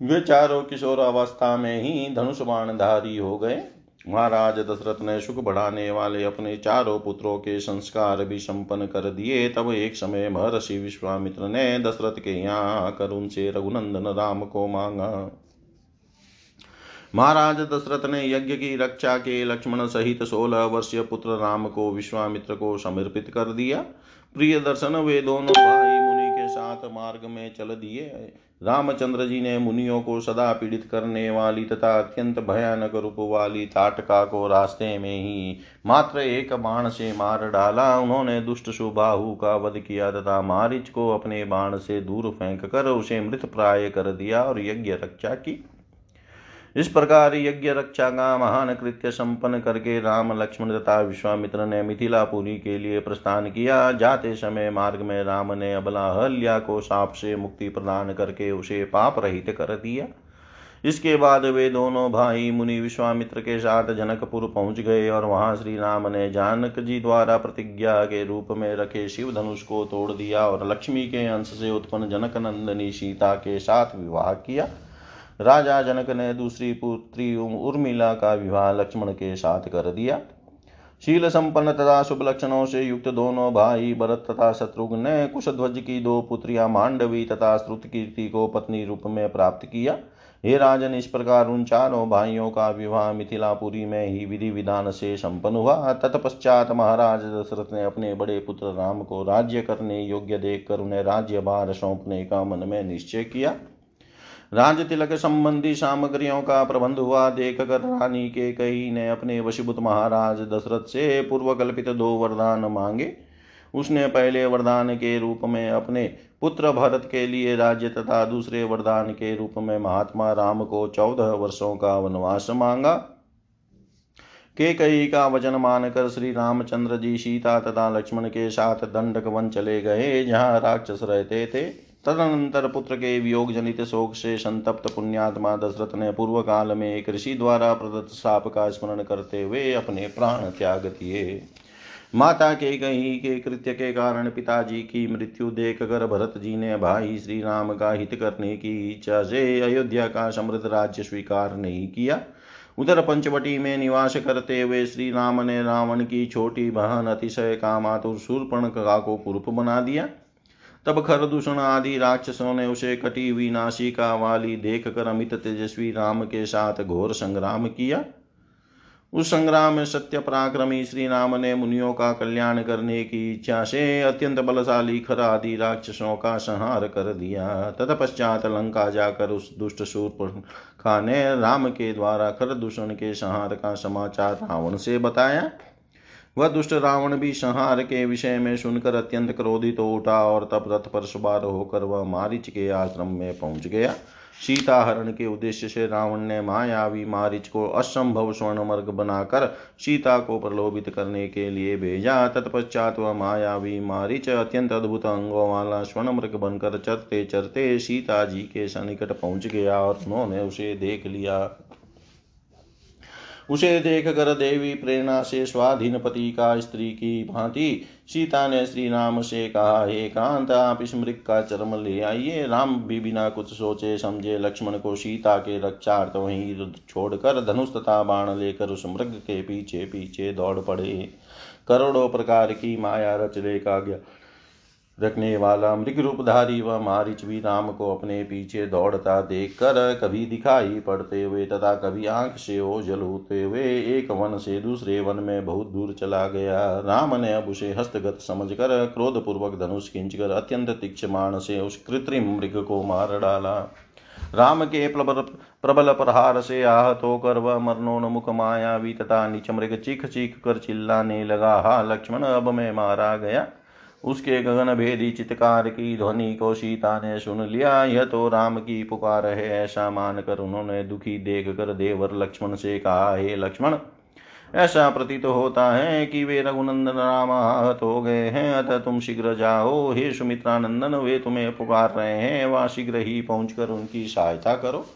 वे चारों किशोर अवस्था में ही धनुष बाणधारी हो गए। महाराज दशरथ ने सुख बढ़ाने वाले अपने चारों पुत्रों के संस्कार भी संपन्न कर दिए। तब एक समय महर्षि विश्वामित्र ने दशरथ के यहाँ आकर उनसे रघुनंदन राम को मांगा। महाराज दशरथ ने यज्ञ की रक्षा के लक्ष्मण सहित सोलह वर्षीय पुत्र राम को विश्वामित्र को समर्पित कर दिया। प्रिय दर्शन वे दोनों भाई मुनि के साथ मार्ग में चल दिए। रामचंद्र जी ने मुनियों को सदा पीड़ित करने वाली तथा अत्यंत भयानक रूप वाली ताटका को रास्ते में ही मात्र एक बाण से मार डाला। उन्होंने दुष्ट सुबाहु का वध किया तथा मारिच को अपने बाण से दूर फेंक कर उसे मृत प्राय कर दिया और यज्ञ रक्षा की। इस प्रकार यज्ञ रक्षा का महान कृत्य संपन्न करके राम, लक्ष्मण तथा विश्वामित्र ने मिथिलापुरी के लिए प्रस्थान किया। जाते समय मार्ग में राम ने अबला हल्या को साप से मुक्ति प्रदान करके उसे पाप रहित कर दिया। इसके बाद वे दोनों भाई मुनि विश्वामित्र के साथ जनकपुर पहुँच गए और वहाँ श्री राम ने जानक जी द्वारा प्रतिज्ञा के रूप में रखे शिव धनुष को तोड़ दिया और लक्ष्मी के अंश से उत्पन्न जनक नंदनी सीता के साथ विवाह किया। राजा जनक ने दूसरी पुत्री उर्मिला का विवाह लक्ष्मण के साथ कर दिया। शील संपन्न तथा शुभ लक्षणों से युक्त दोनों भाई भरत तथा शत्रुघ्न ने कुशध्वज की दो पुत्रियाँ मांडवी तथा श्रुत कीर्ति को पत्नी रूप में प्राप्त किया। हे राजन, इस प्रकार उन चारों भाइयों का विवाह मिथिलापुरी में ही विधि विधान से संपन्न हुआ। तत्पश्चात महाराज दशरथ ने अपने बड़े पुत्र राम को राज्य करने योग्य देखकर उन्हें राज्य भार सौंपने का मन में निश्चय किया। राज तिलक संबंधी सामग्रियों का प्रबंध हुआ। देख कर रानी के कई ने अपने वशीभूत महाराज दशरथ से पूर्व कल्पित दो वरदान मांगे। उसने पहले वरदान के रूप में अपने पुत्र भरत के लिए राज्य तथा दूसरे वरदान के रूप में महात्मा राम को चौदह वर्षों का वनवास मांगा। के कई का वचन मानकर श्री रामचंद्र जी सीता तथा लक्ष्मण के साथ दंडक वन चले गए, जहाँ राक्षस रहते थे। तदनंतर पुत्र के वियोग जनित शोक से संतप्त पुण्यात्मा दशरथ ने पूर्व काल में एक ऋषि द्वारा प्रदत्त साप का स्मरण करते हुए अपने प्राण त्याग दिए माता के कही के कृत्य के कारण पिताजी की मृत्यु देख कर भरत जी ने भाई श्री राम का हित करने की इच्छा से अयोध्या का समृद्ध राज्य स्वीकार नहीं किया। उधर पंचवटी में निवास करते हुए श्री राम ने रावण की छोटी बहन अतिशय कामातुर शूर्पणखा को कुरूप बना दिया। तब खरदूषण आदि राक्षसों ने उसे कटी हुई नासिका वाली देख कर अमित तेजस्वी राम के साथ घोर संग्राम किया। उस संग्राम में सत्य पराक्रमी श्री राम ने मुनियों का कल्याण करने की इच्छा से अत्यंत बलशाली खर आदि राक्षसों का संहार कर दिया। तत्पश्चात लंका जाकर उस दुष्ट शूर ने राम के द्वारा खर दूषण के संहार का समाचार रावण से बताया। वह दुष्ट रावण भी संहार के विषय में सुनकर अत्यंत क्रोधित उठा और तब रथ पर सवार होकर वह मारिच के आश्रम में पहुँच गया। सीता हरण के उद्देश्य से रावण ने मायावी मारिच को असंभव स्वर्ण मर्ग बनाकर सीता को प्रलोभित करने के लिए भेजा। तत्पश्चात वह मायावी मारिच अत्यंत अद्भुत अंगों वाला स्वर्ण मृग बनकर चरते चरते सीता जी के सनिकट पहुँच गया और उन्होंने उसे देख लिया। उसे देख कर देवी प्रेरणा से स्वाधीन पति का स्त्री की भांति सीता ने श्री राम से कहा, हे कांत, आप इस मृग का चरम ले आइए। राम भी बिना कुछ सोचे समझे लक्ष्मण को सीता के रक्षार्थ तो वहीं छोड़कर धनुष तथा बाण लेकर उस मृग के पीछे पीछे दौड़ पड़े। करोड़ों प्रकार की माया रच लेका गया रखने वाला मृग रूपधारी व मारिच भी राम को अपने पीछे दौड़ता देख कर कभी दिखाई पड़ते हुए तथा कभी आँख से ओझल होते हुए एक वन से दूसरे वन में बहुत दूर चला गया। राम ने अब उसे हस्तगत समझकर क्रोधपूर्वक धनुष खींचकर अत्यंत तीक्षमाण से उस कृत्रिम मृग को मार डाला। राम के प्रबल प्रबल प्रहार से आहत होकर वह मरणोन्मुख मायावी तथा नीच मृग चीख चीख कर चिल्लाने लगा। हा, लक्ष्मण, अब मैं मारा गया। उसके गगन भेदी चित्कार की ध्वनि को सीता ने सुन लिया। यह तो राम की पुकार है, ऐसा मानकर उन्होंने दुखी देख कर देवर लक्ष्मण से कहा, हे लक्ष्मण, ऐसा प्रतीत तो होता है कि वे रघुनंदन राम आहत हो गए हैं। अतः तुम शीघ्र जाओ। हे सुमित्रानंदन, वे तुम्हें पुकार रहे हैं। वह शीघ्र ही पहुंचकर उनकी सहायता करो।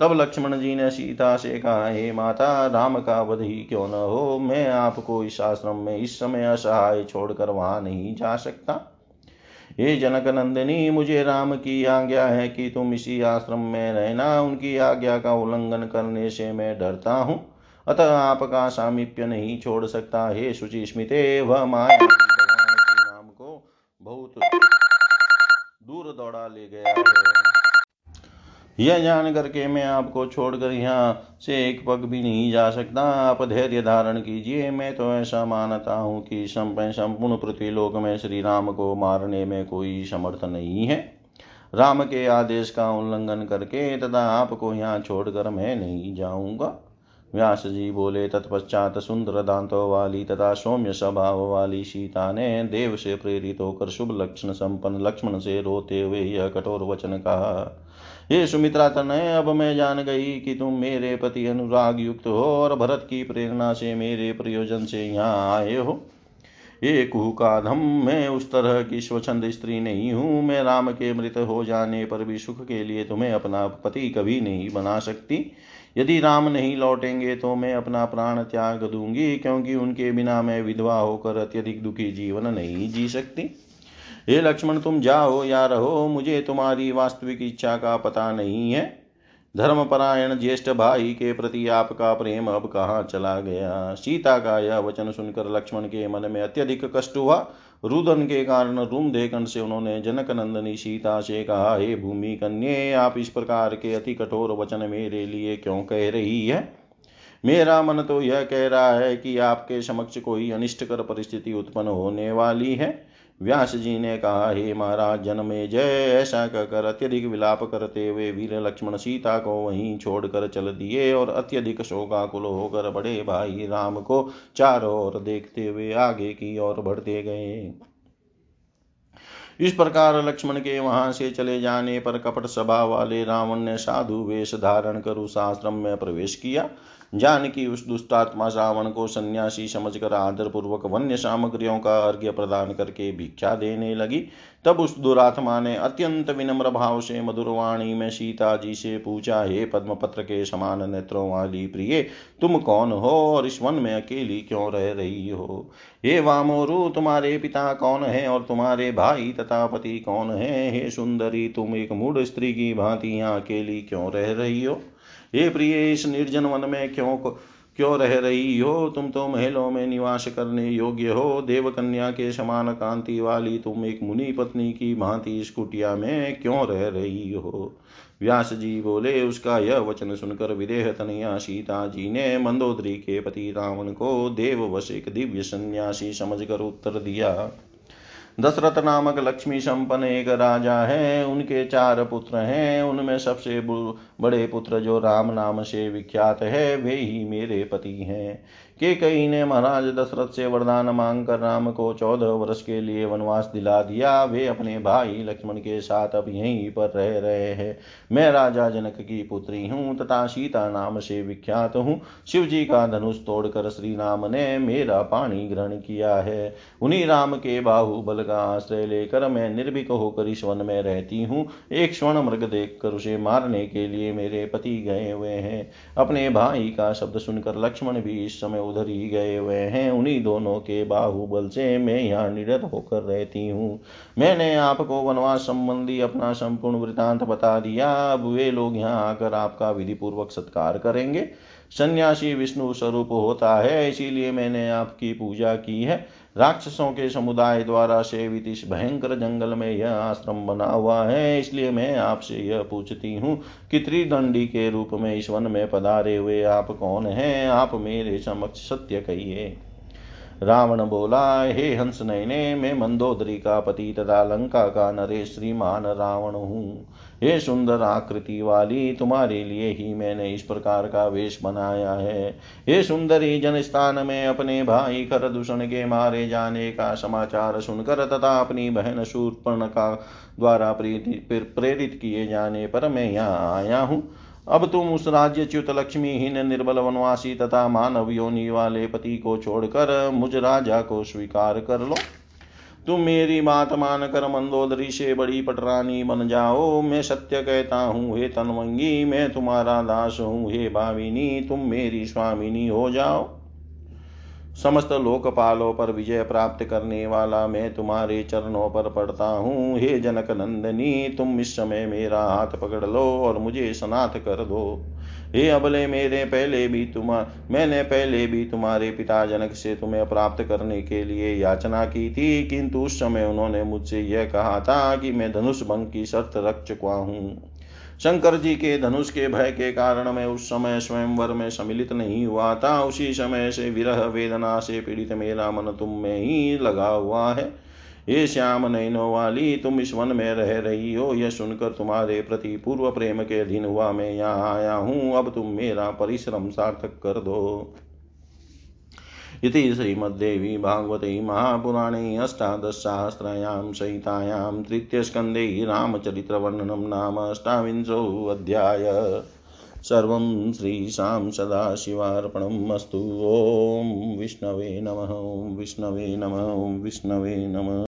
तब लक्ष्मण जी ने सीता से कहा, हे माता, राम का वध ही क्यों न हो? मैं आपको इस आश्रम में इस समय असहाय छोड़कर वहाँ नहीं जा सकता। हे जनक नंदिनी, मुझे राम की आज्ञा है कि तुम इसी आश्रम में रहना। उनकी आज्ञा का उल्लंघन करने से मैं डरता हूँ। अतः आपका सामीप्य नहीं छोड़ सकता। हे शुचि स्मिते, वह माया राम को बहुत दूर दौड़ा ले गया। यह जान करके मैं आपको छोड़कर यहाँ से एक पग भी नहीं जा सकता। आप धैर्य धारण कीजिए। मैं तो ऐसा मानता हूँ कि संपूर्ण पृथ्वी लोक में श्री राम को मारने में कोई समर्थ नहीं है। राम के आदेश का उल्लंघन करके तथा आपको यहाँ छोड़कर मैं नहीं जाऊँगा। व्यास जी बोले, तत्पश्चात सुंदर दांतों वाली तथा सौम्य स्वभाव वाली सीता ने देव से प्रेरित होकर शुभ लक्षण, संपन्न लक्ष्मण से रोते हुए यह कठोर वचन कहा। हे सुमित्रा तनय अब मैं जान गई कि तुम मेरे पति अनुराग युक्त हो और भरत की प्रेरणा से मेरे प्रयोजन से यहाँ आए हो। ये कुहुकाधम, मैं उस तरह की स्वच्छंद स्त्री नहीं हूँ। मैं राम के मृत हो जाने पर भी सुख के लिए तुम्हें अपना पति कभी नहीं बना सकती। यदि राम नहीं लौटेंगे तो मैं अपना प्राण त्याग दूँगी, क्योंकि उनके बिना मैं विधवा होकर अत्यधिक दुखी जीवन नहीं जी सकती। हे लक्ष्मण, तुम जाओ या रहो, मुझे तुम्हारी वास्तविक इच्छा का पता नहीं है। धर्मपरायण ज्येष्ठ भाई के प्रति आपका प्रेम अब कहाँ चला गया? सीता का यह वचन सुनकर लक्ष्मण के मन में अत्यधिक कष्ट हुआ। रुदन के कारण रूम देखन से उन्होंने जनक नंदनी सीता से कहा, हे भूमि कन्ये, आप इस प्रकार के अति कठोर वचन मेरे लिए क्यों कह रही है? मेरा मन तो यह कह रहा है कि आपके समक्ष कोई अनिष्टकर परिस्थिति उत्पन्न होने वाली है। व्यास जी ने कहा, हे महाराज जन्मे जय, ऐसा कहकर अत्यधिक विलाप करते हुए वीर लक्ष्मण सीता को वहीं छोड़कर चल दिए और अत्यधिक शोकाकुल होकर बड़े भाई राम को चारों ओर देखते हुए आगे की ओर बढ़ते गए। इस प्रकार लक्ष्मण के वहाँ से चले जाने पर कपट सभा वाले रावण ने साधु वेश धारण कर उस आश्रम में प्रवेश किया। जानकी उस दुष्टात्मा रावण को सन्यासी समझकर आदर पूर्वक वन्य सामग्रियों का अर्घ्य प्रदान करके भिक्षा देने लगी। तब उस दुरात्मा ने अत्यंत विनम्र भाव से मधुरवाणी में सीता जी से पूछा, हे पद्मपत्र के समान नेत्रों वाली प्रिय, तुम कौन हो और इस वन में अकेली क्यों रह रही हो? हे वामोरु, तुम्हारे पिता कौन है और तुम्हारे भाई तथा पति कौन है? हे सुंदरी, तुम एक मूढ़ स्त्री की भांति यहाँ अकेली क्यों रह रही हो? हे प्रिय इस निर्जन वन में क्यों को क्यों रह रही हो? तुम तो महलों में निवास करने योग्य हो। देव कन्या के समान कांति वाली तुम एक मुनि पत्नी की भांति इस कुटिया में क्यों रह रही हो? व्यास जी बोले, उसका यह वचन सुनकर विदेह तनया सीता जी ने मंदोदरी के पति रावण को देव वश एक दिव्य सन्यासी समझकर उत्तर दिया। दशरथ नामक लक्ष्मी संपन्न एक राजा है, उनके चार पुत्र हैं, उनमें सबसे बड़े पुत्र जो राम नाम से विख्यात है, वे ही मेरे पति हैं। के कई ने महाराज दशरथ से वरदान मांग कर राम को चौदह वर्ष के लिए वनवास दिला दिया, वे अपने भाई लक्ष्मण के साथ अब यहीं पर रह रहे हैं। मैं राजा जनक की पुत्री हूँ तथा सीता नाम से विख्यात हूँ। शिव जी का धनुष तोड़कर श्री राम ने मेरा पानी ग्रहण किया है। उन्हीं राम के बाहुबल का आश्रय लेकर मैं निर्भीक होकर इस वन में रहती हूँ। एक स्वर्ण मृग देखकर उसे मारने के लिए मेरे पति गए हुए हैं। अपने भाई का शब्द सुनकर लक्ष्मण भी इस समय उधर ही गए हुए हैं। उन्हीं दोनों के बाहुबल से मैं यहाँ निरत होकर रहती हूँ। मैंने आपको वनवास संबंधी अपना संपूर्ण वृतांत बता दिया। अब वे लोग यहाँ आकर आपका विधि पूर्वक सत्कार करेंगे। सन्यासी विष्णु स्वरूप होता है, इसीलिए मैंने आपकी पूजा की है। राक्षसों के समुदाय द्वारा सेवित इस भयंकर जंगल में यह आश्रम बना हुआ है, इसलिए मैं आपसे यह पूछती हूँ कि त्रिदंडी के रूप में इस वन में पधारे हुए आप कौन हैं? आप मेरे समक्ष सत्य कहिए। रावण बोला, हे हंस नयने, मैं मंदोदरी का पति तथा लंका का नरेश श्रीमान रावण हूँ। हे सुंदर आकृति वाली, तुम्हारे लिए ही मैंने इस प्रकार का वेश बनाया है। हे सुंदरी जन स्थान में अपने भाई कर दूषण के मारे जाने का समाचार सुनकर तथा अपनी बहन शूर्पर्ण का द्वारा प्रेरित किए जाने पर मैं यहाँ आया हूँ। अब तुम उस राज्य च्युत लक्ष्मीहीन निर्बल वनवासी तथा मानव योनि वाले पति को छोड़कर मुझ राजा को स्वीकार कर लो। तुम मेरी बात मानकर मंदोदरी से बड़ी पटरानी बन जाओ। मैं सत्य कहता हूँ, हे तनवंगी, मैं तुम्हारा दास हूँ, हे भाविनी, तुम मेरी स्वामिनी हो जाओ। समस्त लोकपालों पर विजय प्राप्त करने वाला मैं तुम्हारे चरणों पर पड़ता हूँ। हे जनक नंदनी, तुम इस समय मेरा हाथ पकड़ लो और मुझे सनाथ कर दो। हे अबले, मेरे पहले भी तुम मैंने पहले भी तुम्हारे पिता जनक से तुम्हें प्राप्त करने के लिए याचना की थी, किंतु उस समय उन्होंने मुझसे यह कहा था कि मैं धनुष भंग की शर्त रख चुका हूँ। शंकर जी के धनुष के भय के कारण मैं उस समय स्वयंवर में सम्मिलित नहीं हुआ था, उसी समय से विरह वेदना से पीड़ित मेरा मन तुम में ही लगा हुआ है। हे श्याम नयनों वाली, तुम इस वन में रह रही हो। यह सुनकर तुम्हारे प्रति पूर्व प्रेम के अधीन हुआ। मैं यहाँ आया हूँ। अब तुम मेरा परिश्रम सार्थक कर दो। इति श्रीमद्देवी भागवते महापुराणे अष्टादशसहस्रायां सहितायां तृतीयस्कन्धे रामचरित्रवर्णनं नाम अष्टाविंशोऽध्याय सर्वं श्रीशां सदाशिवार्पणम् अस्तु। ॐ विष्णवे नमः। विष्णवे नमः। विष्णवे नमः।